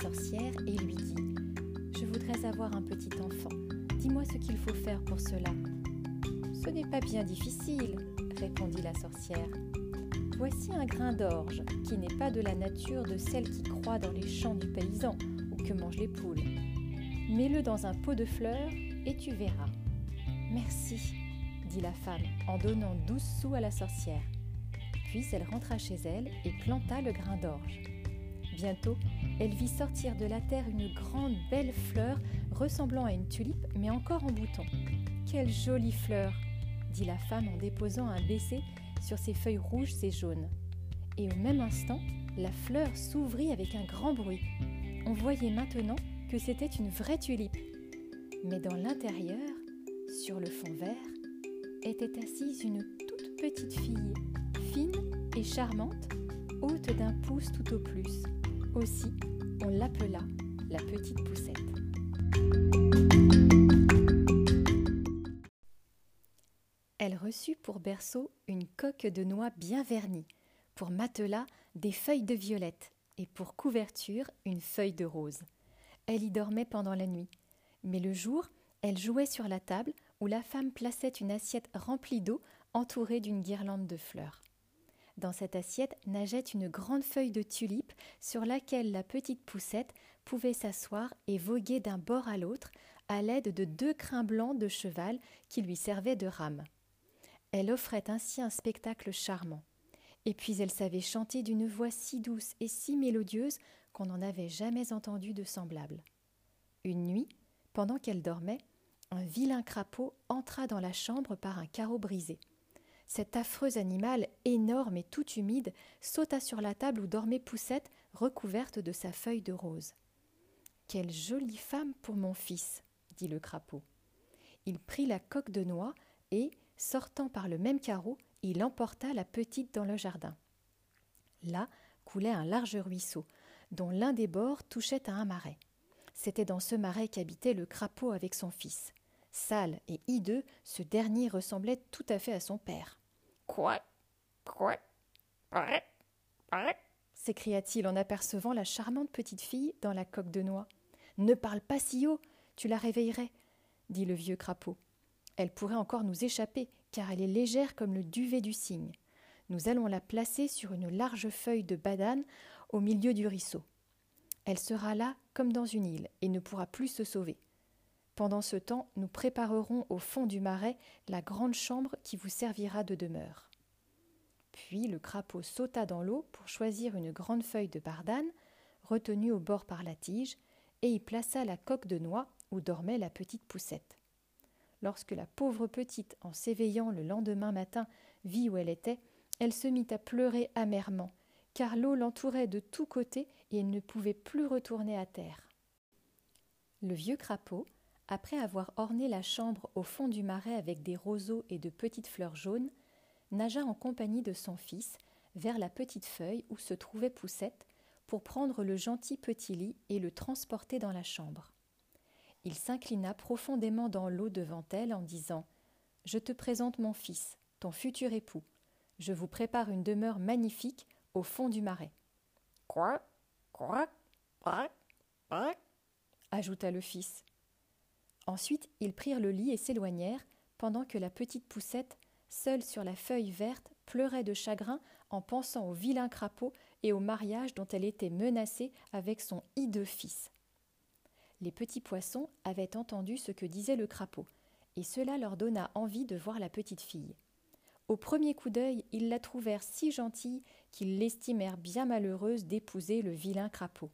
sorcière et lui dit Je voudrais avoir un petit enfant. Dis-moi ce qu'il faut faire pour cela. Ce n'est pas bien difficile, répondit la sorcière. Voici un grain d'orge qui n'est pas de la nature de celle qui croît dans les champs du paysan ou que mangent les poules. Mets-le dans un pot de fleurs et tu verras. Merci, dit la femme en donnant douze sous à la sorcière. Puis elle rentra chez elle et planta le grain d'orge. Bientôt, elle vit sortir de la terre une grande belle fleur ressemblant à une tulipe mais encore en bouton. Quelle jolie fleur dit la femme en déposant un baiser sur ses feuilles rouges et jaunes. Et au même instant, la fleur s'ouvrit avec un grand bruit. On voyait maintenant que c'était une vraie tulipe. Mais dans l'intérieur, sur le fond vert, était assise une toute petite fille, fine et charmante, haute d'un pouce tout au plus. Aussi, on l'appela la petite poussette. Elle reçut pour berceau une coque de noix bien vernie, pour matelas des feuilles de violette et pour couverture une feuille de rose. Elle y dormait pendant la nuit, mais le jour, elle jouait sur la table où la femme plaçait une assiette remplie d'eau entourée d'une guirlande de fleurs. Dans cette assiette nageait une grande feuille de tulipe sur laquelle la petite poussette pouvait s'asseoir et voguer d'un bord à l'autre à l'aide de deux crins blancs de cheval qui lui servaient de rames. Elle offrait ainsi un spectacle charmant. Et puis elle savait chanter d'une voix si douce et si mélodieuse qu'on n'en avait jamais entendu de semblable. Une nuit, pendant qu'elle dormait, un vilain crapaud entra dans la chambre par un carreau brisé. Cet affreux animal, énorme et tout humide, sauta sur la table où dormait Poussette, recouverte de sa feuille de rose. Quelle jolie femme pour mon fils, dit le crapaud. Il prit la coque de noix et, sortant par le même carreau, il emporta la petite dans le jardin. Là coulait un large ruisseau, dont l'un des bords touchait à un marais. C'était dans ce marais qu'habitait le crapaud avec son fils. Sale et hideux, ce dernier ressemblait tout à fait à son père. Quoi? Quoi? S'écria-t-il en apercevant la charmante petite fille dans la coque de noix. Ne parle pas si haut, tu la réveillerais, dit le vieux crapaud. Elle pourrait encore nous échapper, car elle est légère comme le duvet du cygne. Nous allons la placer sur une large feuille de badane au milieu du ruisseau. Elle sera là comme dans une île et ne pourra plus se sauver. Pendant ce temps, nous préparerons au fond du marais la grande chambre qui vous servira de demeure. Puis le crapaud sauta dans l'eau pour choisir une grande feuille de bardane, retenue au bord par la tige, et y plaça la coque de noix où dormait la petite poussette. Lorsque la pauvre petite, en s'éveillant le lendemain matin, vit où elle était, elle se mit à pleurer amèrement, car l'eau l'entourait de tous côtés et elle ne pouvait plus retourner à terre. Le vieux crapaud, après avoir orné la chambre au fond du marais avec des roseaux et de petites fleurs jaunes, nagea en compagnie de son fils vers la petite feuille où se trouvait Poussette pour prendre le gentil petit lit et le transporter dans la chambre. Il s'inclina profondément dans l'eau devant elle en disant Je te présente mon fils, ton futur époux. Je vous prépare une demeure magnifique au fond du marais. Quoi? Quoi? Quoi? Ajouta le fils. Ensuite, ils prirent le lit et s'éloignèrent, pendant que la petite poussette, seule sur la feuille verte, pleurait de chagrin en pensant au vilain crapaud et au mariage dont elle était menacée avec son hideux fils. Les petits poissons avaient entendu ce que disait le crapaud, et cela leur donna envie de voir la petite fille. Au premier coup d'œil, ils la trouvèrent si gentille qu'ils l'estimèrent bien malheureuse d'épouser le vilain crapaud.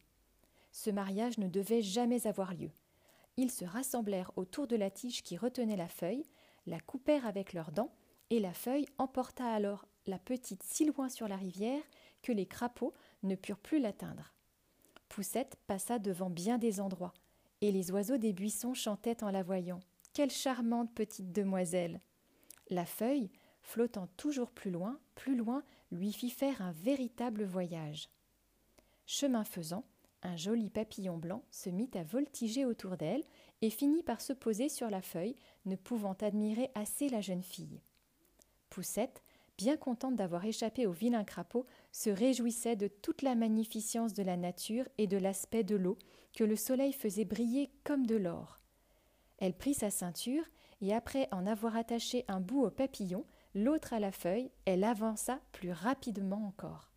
Ce mariage ne devait jamais avoir lieu. Ils se rassemblèrent autour de la tige qui retenait la feuille, la coupèrent avec leurs dents, et la feuille emporta alors la petite si loin sur la rivière que les crapauds ne purent plus l'atteindre. Poussette passa devant bien des endroits, et les oiseaux des buissons chantaient en la voyant. Quelle charmante petite demoiselle. La feuille, flottant toujours plus loin, plus loin, lui fit faire un véritable voyage. Chemin faisant, un joli papillon blanc se mit à voltiger autour d'elle et finit par se poser sur la feuille, ne pouvant admirer assez la jeune fille. Poussette, bien contente d'avoir échappé au vilain crapaud, se réjouissait de toute la magnificence de la nature et de l'aspect de l'eau, que le soleil faisait briller comme de l'or. Elle prit sa ceinture, et après en avoir attaché un bout au papillon, l'autre à la feuille, elle avança plus rapidement encore.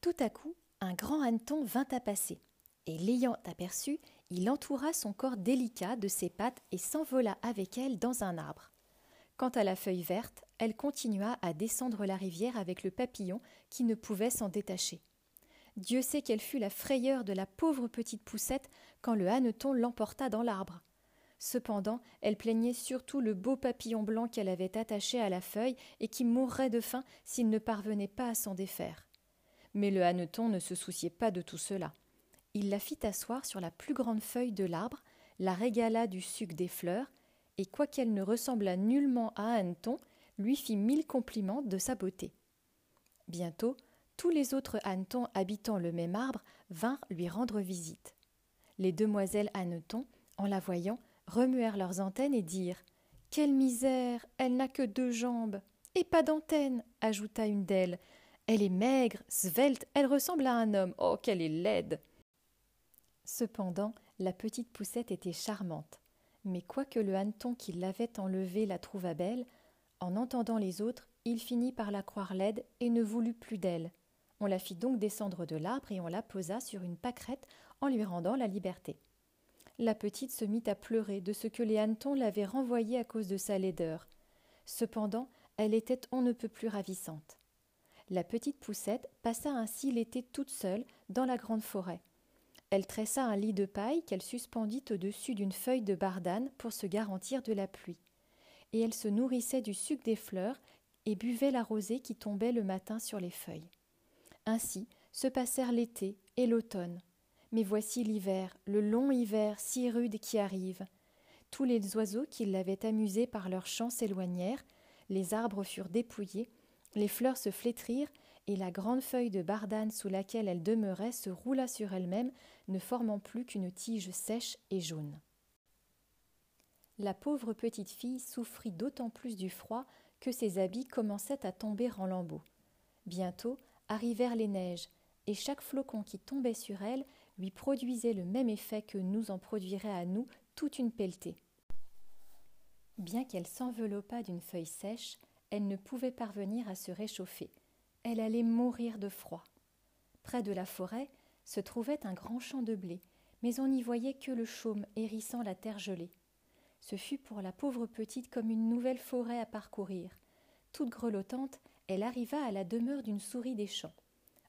Tout à coup, un grand hanneton vint à passer, et l'ayant aperçu, il entoura son corps délicat de ses pattes et s'envola avec elle dans un arbre. Quant à la feuille verte, elle continua à descendre la rivière avec le papillon qui ne pouvait s'en détacher. Dieu sait quelle fut la frayeur de la pauvre petite poussette quand le hanneton l'emporta dans l'arbre. Cependant, elle plaignait surtout le beau papillon blanc qu'elle avait attaché à la feuille et qui mourrait de faim s'il ne parvenait pas à s'en défaire. Mais le hanneton ne se souciait pas de tout cela. Il la fit asseoir sur la plus grande feuille de l'arbre, la régala du suc des fleurs, et quoiqu'elle ne ressemblât nullement à hanneton, lui fit mille compliments de sa beauté. Bientôt, tous les autres hannetons habitant le même arbre vinrent lui rendre visite. Les demoiselles hannetons, en la voyant, remuèrent leurs antennes et dirent Quelle misère Elle n'a que deux jambes Et pas d'antennes ajouta une d'elles. Elle est maigre, svelte, elle ressemble à un homme. Oh, qu'elle est laide Cependant, la petite poussette était charmante. Mais quoique le hanneton qui l'avait enlevée la trouvât belle, en entendant les autres, il finit par la croire laide et ne voulut plus d'elle. On la fit donc descendre de l'arbre et on la posa sur une pâquerette en lui rendant la liberté. La petite se mit à pleurer de ce que les hannetons l'avaient renvoyée à cause de sa laideur. Cependant, elle était on ne peut plus ravissante. La petite poussette passa ainsi l'été toute seule dans la grande forêt. Elle tressa un lit de paille qu'elle suspendit au-dessus d'une feuille de bardane pour se garantir de la pluie. Et elle se nourrissait du suc des fleurs et buvait la rosée qui tombait le matin sur les feuilles. Ainsi se passèrent l'été et l'automne. Mais voici l'hiver, le long hiver si rude qui arrive. Tous les oiseaux qui l'avaient amusée par leurs chants s'éloignèrent, les arbres furent dépouillés, les fleurs se flétrirent, et la grande feuille de bardane sous laquelle elle demeurait se roula sur elle-même, ne formant plus qu'une tige sèche et jaune. La pauvre petite fille souffrit d'autant plus du froid que ses habits commençaient à tomber en lambeaux. Bientôt arrivèrent les neiges, et chaque flocon qui tombait sur elle lui produisait le même effet que nous en produirait à nous toute une pelletée. Bien qu'elle s'enveloppât d'une feuille sèche, elle ne pouvait parvenir à se réchauffer elle allait mourir de froid. Près de la forêt se trouvait un grand champ de blé, mais on n'y voyait que le chaume hérissant la terre gelée. Ce fut pour la pauvre petite comme une nouvelle forêt à parcourir. Toute grelottante, elle arriva à la demeure d'une souris des champs.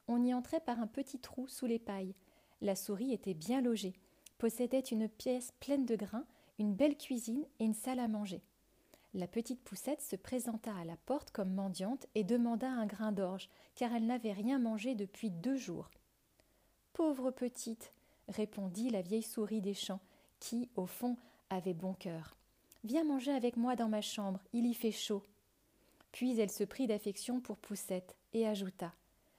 On y entrait par un petit trou sous les pailles. La souris était bien logée, possédait une pièce pleine de grains, une belle cuisine et une salle à manger. La petite poussette se présenta à la porte comme mendiante et demanda un grain d'orge, car elle n'avait rien mangé depuis deux jours. Pauvre petite, répondit la vieille souris des champs, qui, au fond, avait bon cœur. Viens manger avec moi dans ma chambre, il y fait chaud. Puis elle se prit d'affection pour Poussette et ajouta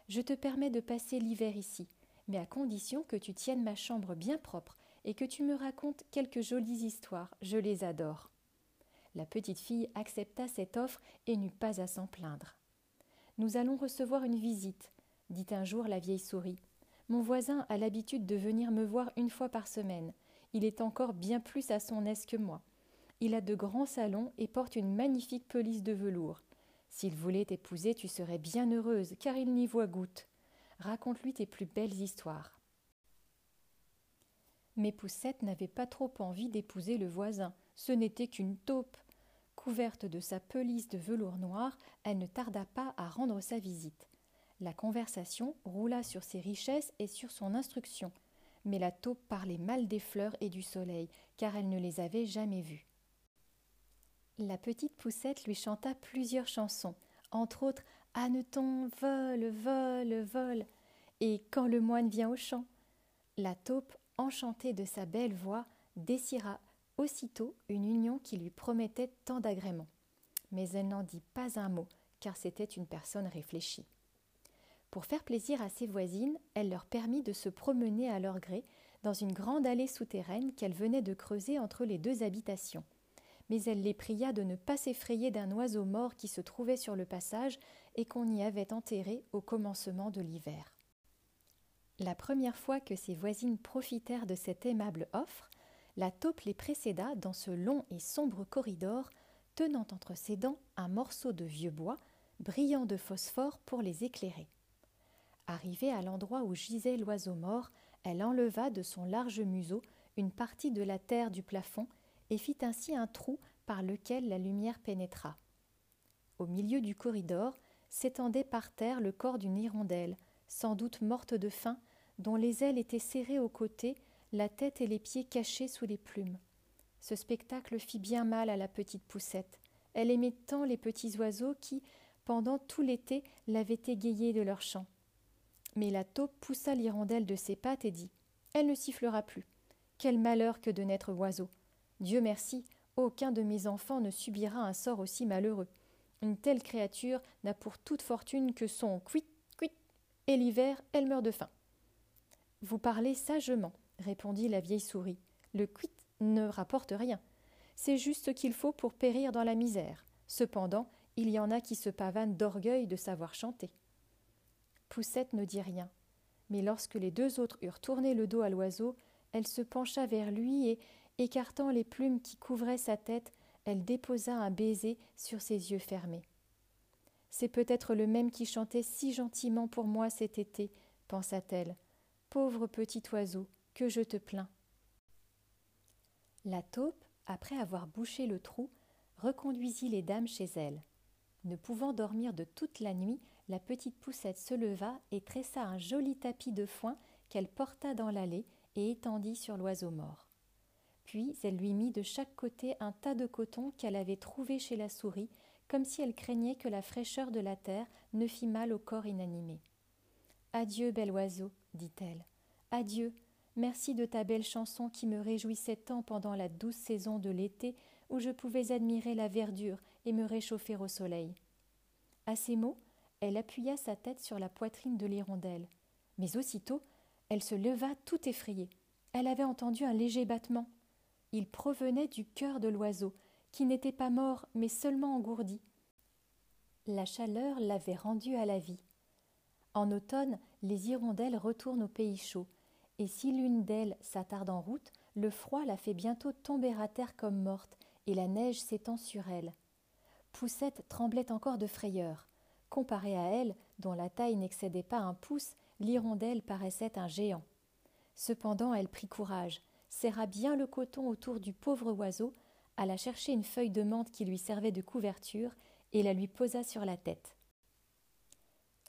Je te permets de passer l'hiver ici, mais à condition que tu tiennes ma chambre bien propre et que tu me racontes quelques jolies histoires, je les adore. La petite fille accepta cette offre et n'eut pas à s'en plaindre. Nous allons recevoir une visite, dit un jour la vieille souris. Mon voisin a l'habitude de venir me voir une fois par semaine. Il est encore bien plus à son aise que moi. Il a de grands salons et porte une magnifique pelisse de velours. S'il voulait t'épouser, tu serais bien heureuse, car il n'y voit goutte. Raconte-lui tes plus belles histoires. Mais Poussette n'avait pas trop envie d'épouser le voisin. Ce n'était qu'une taupe. Couverte de sa pelisse de velours noir, elle ne tarda pas à rendre sa visite. La conversation roula sur ses richesses et sur son instruction, mais la taupe parlait mal des fleurs et du soleil, car elle ne les avait jamais vues. La petite poussette lui chanta plusieurs chansons, entre autres Hanneton, vole, vole, vole, et Quand le moine vient au champ. La taupe, enchantée de sa belle voix, désira aussitôt une union qui lui promettait tant d'agréments. Mais elle n'en dit pas un mot, car c'était une personne réfléchie. Pour faire plaisir à ses voisines, elle leur permit de se promener à leur gré dans une grande allée souterraine qu'elle venait de creuser entre les deux habitations. mais elle les pria de ne pas s'effrayer d'un oiseau mort qui se trouvait sur le passage et qu'on y avait enterré au commencement de l'hiver. La première fois que ses voisines profitèrent de cette aimable offre, la taupe les précéda dans ce long et sombre corridor, tenant entre ses dents un morceau de vieux bois, brillant de phosphore pour les éclairer. Arrivée à l'endroit où gisait l'oiseau mort, elle enleva de son large museau une partie de la terre du plafond et fit ainsi un trou par lequel la lumière pénétra. Au milieu du corridor s'étendait par terre le corps d'une hirondelle, sans doute morte de faim, dont les ailes étaient serrées aux côtés, la tête et les pieds cachés sous les plumes. Ce spectacle fit bien mal à la petite poussette. Elle aimait tant les petits oiseaux qui, pendant tout l'été, l'avaient égayée de leur chant. Mais la taupe poussa l'hirondelle de ses pattes et dit Elle ne sifflera plus. Quel malheur que de naître oiseau. Dieu merci, aucun de mes enfants ne subira un sort aussi malheureux. Une telle créature n'a pour toute fortune que son cuit, cuit, et l'hiver, elle meurt de faim. Vous parlez sagement, répondit la vieille souris. Le cuit ne rapporte rien. C'est juste ce qu'il faut pour périr dans la misère. Cependant, il y en a qui se pavanent d'orgueil de savoir chanter. Poussette ne dit rien, mais lorsque les deux autres eurent tourné le dos à l'oiseau, elle se pencha vers lui et, écartant les plumes qui couvraient sa tête, elle déposa un baiser sur ses yeux fermés. C'est peut-être le même qui chantait si gentiment pour moi cet été, pensa-t-elle. Pauvre petit oiseau, que je te plains. La taupe, après avoir bouché le trou, reconduisit les dames chez elle. Ne pouvant dormir de toute la nuit, la petite poussette se leva et tressa un joli tapis de foin qu'elle porta dans l'allée et étendit sur l'oiseau mort. Puis elle lui mit de chaque côté un tas de coton qu'elle avait trouvé chez la souris, comme si elle craignait que la fraîcheur de la terre ne fît mal au corps inanimé. Adieu, bel oiseau, dit-elle. Adieu, merci de ta belle chanson qui me réjouissait tant pendant la douce saison de l'été où je pouvais admirer la verdure et me réchauffer au soleil. À ces mots, elle appuya sa tête sur la poitrine de l'hirondelle. Mais aussitôt, elle se leva tout effrayée. Elle avait entendu un léger battement. Il provenait du cœur de l'oiseau, qui n'était pas mort, mais seulement engourdi. La chaleur l'avait rendu à la vie. En automne, les hirondelles retournent au pays chaud, et si l'une d'elles s'attarde en route, le froid la fait bientôt tomber à terre comme morte, et la neige s'étend sur elle. Poussette tremblait encore de frayeur. Comparée à elle, dont la taille n'excédait pas un pouce, l'hirondelle paraissait un géant. Cependant, elle prit courage, serra bien le coton autour du pauvre oiseau, alla chercher une feuille de menthe qui lui servait de couverture et la lui posa sur la tête.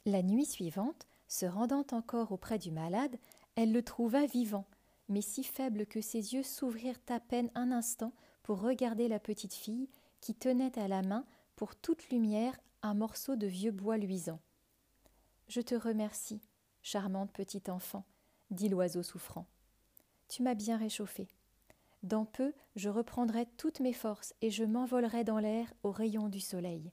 La nuit suivante, se rendant encore auprès du malade, elle le trouva vivant, mais si faible que ses yeux s'ouvrirent à peine un instant pour regarder la petite fille qui tenait à la main, pour toute lumière, un morceau de vieux bois luisant. Je te remercie, charmante petite enfant, dit l'oiseau souffrant. Tu m'as bien réchauffé. Dans peu, je reprendrai toutes mes forces et je m'envolerai dans l'air aux rayons du soleil.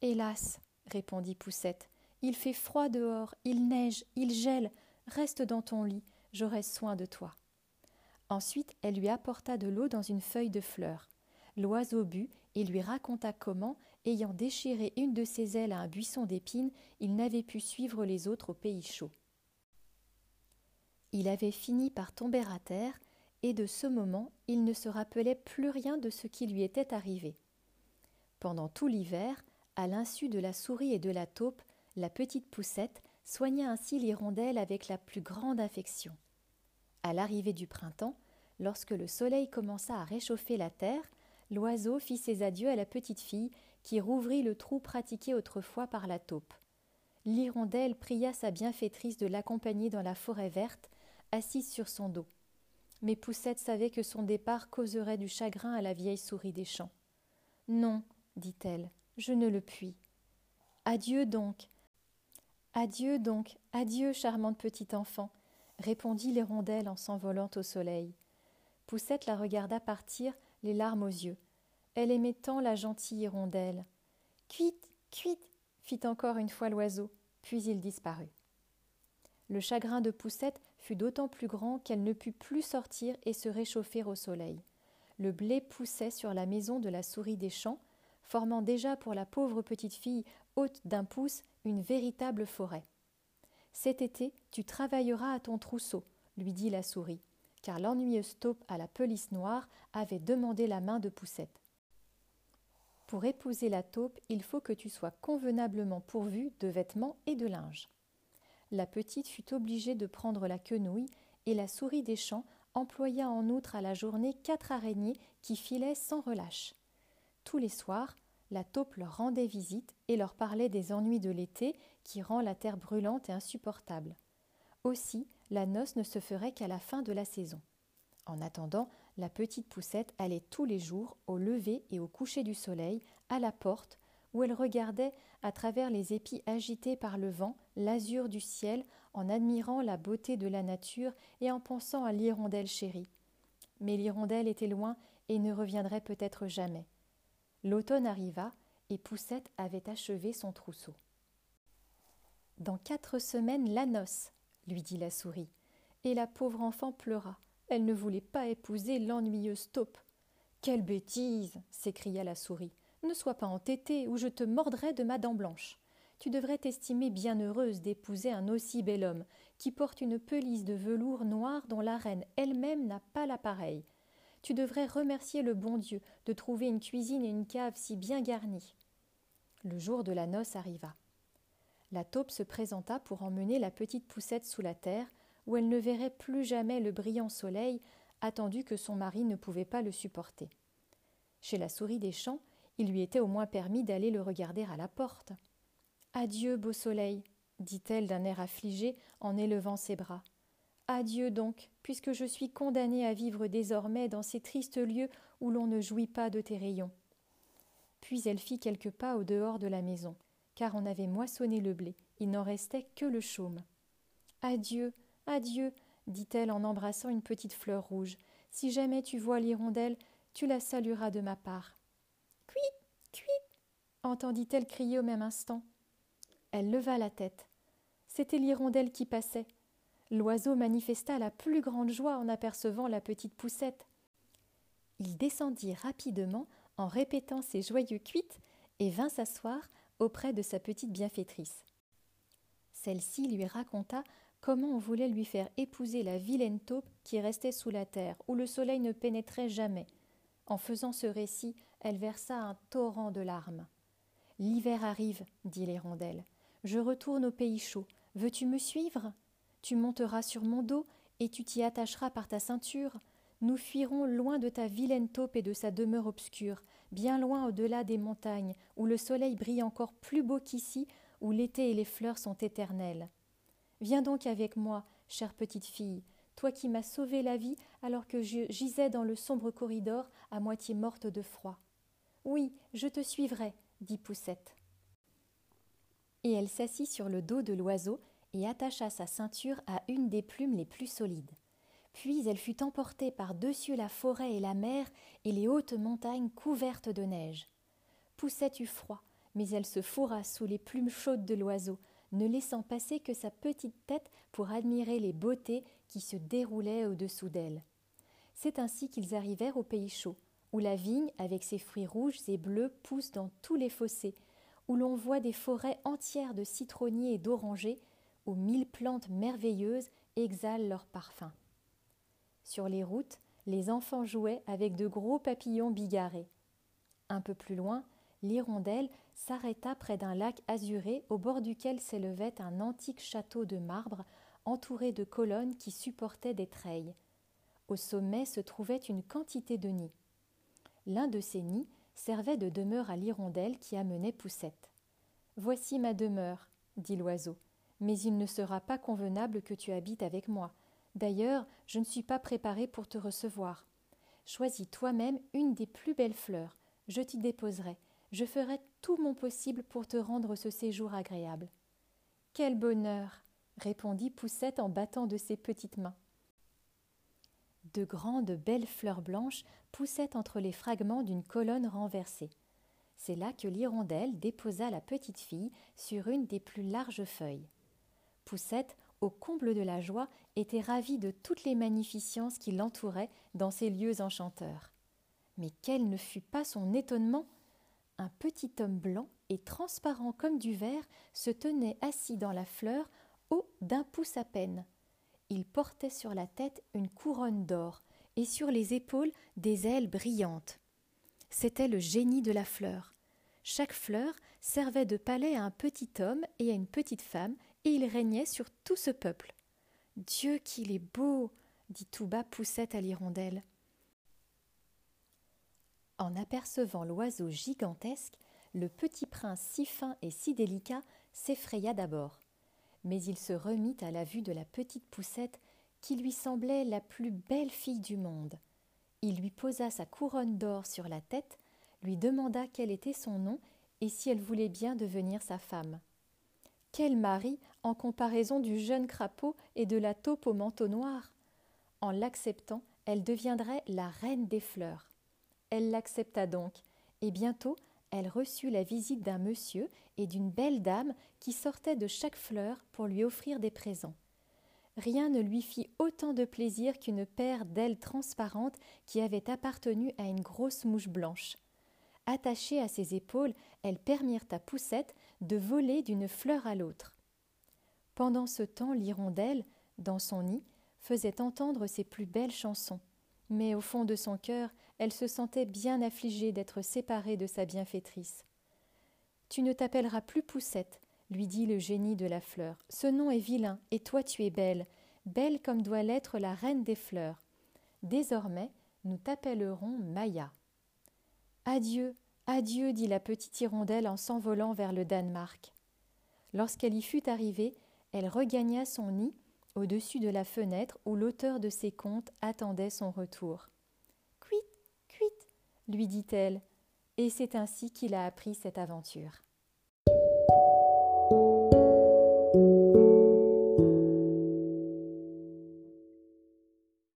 Hélas, répondit Poussette, il fait froid dehors, il neige, il gèle. Reste dans ton lit, j'aurai soin de toi. Ensuite, elle lui apporta de l'eau dans une feuille de fleur. L'oiseau but et lui raconta comment, ayant déchiré une de ses ailes à un buisson d'épines, il n'avait pu suivre les autres au pays chaud. Il avait fini par tomber à terre, et de ce moment il ne se rappelait plus rien de ce qui lui était arrivé. Pendant tout l'hiver, à l'insu de la souris et de la taupe, la petite poussette soigna ainsi l'hirondelle avec la plus grande affection. À l'arrivée du printemps, lorsque le soleil commença à réchauffer la terre, l'oiseau fit ses adieux à la petite fille qui rouvrit le trou pratiqué autrefois par la taupe. L'hirondelle pria sa bienfaitrice de l'accompagner dans la forêt verte, assise sur son dos. Mais Poussette savait que son départ causerait du chagrin à la vieille souris des champs. Non, dit-elle, je ne le puis. Adieu donc. Adieu donc, adieu, charmante petite enfant, répondit l'hirondelle en s'envolant au soleil. Poussette la regarda partir les larmes aux yeux. Elle aimait tant la gentille hirondelle. Cuite, cuite, fit encore une fois l'oiseau, puis il disparut. Le chagrin de Poussette fut d'autant plus grand qu'elle ne put plus sortir et se réchauffer au soleil. le blé poussait sur la maison de la souris des champs, formant déjà pour la pauvre petite fille haute d'un pouce une véritable forêt. Cet été, tu travailleras à ton trousseau, lui dit la souris, car l'ennuyeuse taupe à la pelisse noire avait demandé la main de Poussette. Pour épouser la taupe, il faut que tu sois convenablement pourvu de vêtements et de linge. La petite fut obligée de prendre la quenouille, et la souris des champs employa en outre à la journée quatre araignées qui filaient sans relâche. Tous les soirs, la taupe leur rendait visite et leur parlait des ennuis de l'été qui rend la terre brûlante et insupportable. Aussi, la noce ne se ferait qu'à la fin de la saison. En attendant, la petite poussette allait tous les jours, au lever et au coucher du soleil, à la porte, où elle regardait, à travers les épis agités par le vent, l'azur du ciel, en admirant la beauté de la nature et en pensant à l'hirondelle chérie. Mais l'hirondelle était loin et ne reviendrait peut-être jamais. L'automne arriva, et Poussette avait achevé son trousseau. Dans quatre semaines, la noce, lui dit la souris, et la pauvre enfant pleura. Elle ne voulait pas épouser l'ennuyeuse taupe. Quelle bêtise s'écria la souris. Ne sois pas entêtée, ou je te mordrai de ma dent blanche. Tu devrais t'estimer bien heureuse d'épouser un aussi bel homme, qui porte une pelisse de velours noir dont la reine elle-même n'a pas l'appareil. Tu devrais remercier le bon Dieu de trouver une cuisine et une cave si bien garnies. Le jour de la noce arriva. La taupe se présenta pour emmener la petite poussette sous la terre, où elle ne verrait plus jamais le brillant soleil, attendu que son mari ne pouvait pas le supporter. Chez la souris des champs, il lui était au moins permis d'aller le regarder à la porte. Adieu, beau soleil, dit-elle d'un air affligé en élevant ses bras. Adieu donc, puisque je suis condamnée à vivre désormais dans ces tristes lieux où l'on ne jouit pas de tes rayons. Puis elle fit quelques pas au dehors de la maison, car on avait moissonné le blé, il n'en restait que le chaume. Adieu, Adieu, dit-elle en embrassant une petite fleur rouge. Si jamais tu vois l'hirondelle, tu la salueras de ma part. Cuit, cuit entendit-elle crier au même instant. Elle leva la tête. C'était l'hirondelle qui passait. L'oiseau manifesta la plus grande joie en apercevant la petite poussette. Il descendit rapidement en répétant ses joyeux cuites et vint s'asseoir auprès de sa petite bienfaitrice. Celle-ci lui raconta comment on voulait lui faire épouser la vilaine taupe qui restait sous la terre, où le soleil ne pénétrait jamais. En faisant ce récit, elle versa un torrent de larmes. L'hiver arrive, dit l'hirondelle. Je retourne au pays chaud. Veux-tu me suivre? Tu monteras sur mon dos et tu t'y attacheras par ta ceinture. Nous fuirons loin de ta vilaine taupe et de sa demeure obscure, bien loin au-delà des montagnes, où le soleil brille encore plus beau qu'ici, où l'été et les fleurs sont éternelles. Viens donc avec moi, chère petite fille, toi qui m'as sauvé la vie alors que je gisais dans le sombre corridor à moitié morte de froid. Oui, je te suivrai, dit Poussette. Et elle s'assit sur le dos de l'oiseau et attacha sa ceinture à une des plumes les plus solides. Puis elle fut emportée par-dessus la forêt et la mer et les hautes montagnes couvertes de neige. Poussette eut froid, mais elle se fourra sous les plumes chaudes de l'oiseau, ne laissant passer que sa petite tête pour admirer les beautés qui se déroulaient au-dessous d'elle. C'est ainsi qu'ils arrivèrent au pays chaud, où la vigne, avec ses fruits rouges et bleus, pousse dans tous les fossés, où l'on voit des forêts entières de citronniers et d'orangers, où mille plantes merveilleuses exhalent leur parfum. Sur les routes, les enfants jouaient avec de gros papillons bigarrés. Un peu plus loin, l'hirondelle s'arrêta près d'un lac azuré au bord duquel s'élevait un antique château de marbre entouré de colonnes qui supportaient des treilles. Au sommet se trouvait une quantité de nids. L'un de ces nids servait de demeure à l'hirondelle qui amenait Poussette. Voici ma demeure, dit l'oiseau, mais il ne sera pas convenable que tu habites avec moi. D'ailleurs, je ne suis pas préparé pour te recevoir. Choisis toi-même une des plus belles fleurs, je t'y déposerai, je ferai tout mon possible pour te rendre ce séjour agréable. Quel bonheur répondit Poussette en battant de ses petites mains. De grandes belles fleurs blanches poussaient entre les fragments d'une colonne renversée. C'est là que l'hirondelle déposa la petite fille sur une des plus larges feuilles. Poussette, au comble de la joie, était ravie de toutes les magnificences qui l'entouraient dans ces lieux enchanteurs. Mais quel ne fut pas son étonnement Un petit homme blanc et transparent comme du verre se tenait assis dans la fleur, haut d'un pouce à peine. Il portait sur la tête une couronne d'or et sur les épaules des ailes brillantes. C'était le génie de la fleur. Chaque fleur servait de palais à un petit homme et à une petite femme, et il régnait sur tout ce peuple. Dieu qu'il est beau dit tout bas Poussette à l'hirondelle. En apercevant l'oiseau gigantesque, le petit prince si fin et si délicat s'effraya d'abord. Mais il se remit à la vue de la petite poussette qui lui semblait la plus belle fille du monde. Il lui posa sa couronne d'or sur la tête, lui demanda quel était son nom et si elle voulait bien devenir sa femme. Quel mari en comparaison du jeune crapaud et de la taupe au manteau noir? En l'acceptant, elle deviendrait la reine des fleurs. Elle l'accepta donc, et bientôt elle reçut la visite d'un monsieur et d'une belle dame qui sortaient de chaque fleur pour lui offrir des présents. Rien ne lui fit autant de plaisir qu'une paire d'ailes transparentes qui avait appartenu à une grosse mouche blanche. Attachées à ses épaules, elles permirent à Poussette de voler d'une fleur à l'autre. Pendant ce temps, l'hirondelle, dans son nid, faisait entendre ses plus belles chansons. Mais au fond de son cœur, elle se sentait bien affligée d'être séparée de sa bienfaitrice. Tu ne t'appelleras plus Poussette, lui dit le génie de la fleur. Ce nom est vilain, et toi tu es belle, belle comme doit l'être la reine des fleurs. Désormais, nous t'appellerons Maya. Adieu, adieu, dit la petite hirondelle en s'envolant vers le Danemark. Lorsqu'elle y fut arrivée, elle regagna son nid au-dessus de la fenêtre où l'auteur de ses contes attendait son retour. Cuit, cuit, lui dit-elle, et c'est ainsi qu'il a appris cette aventure.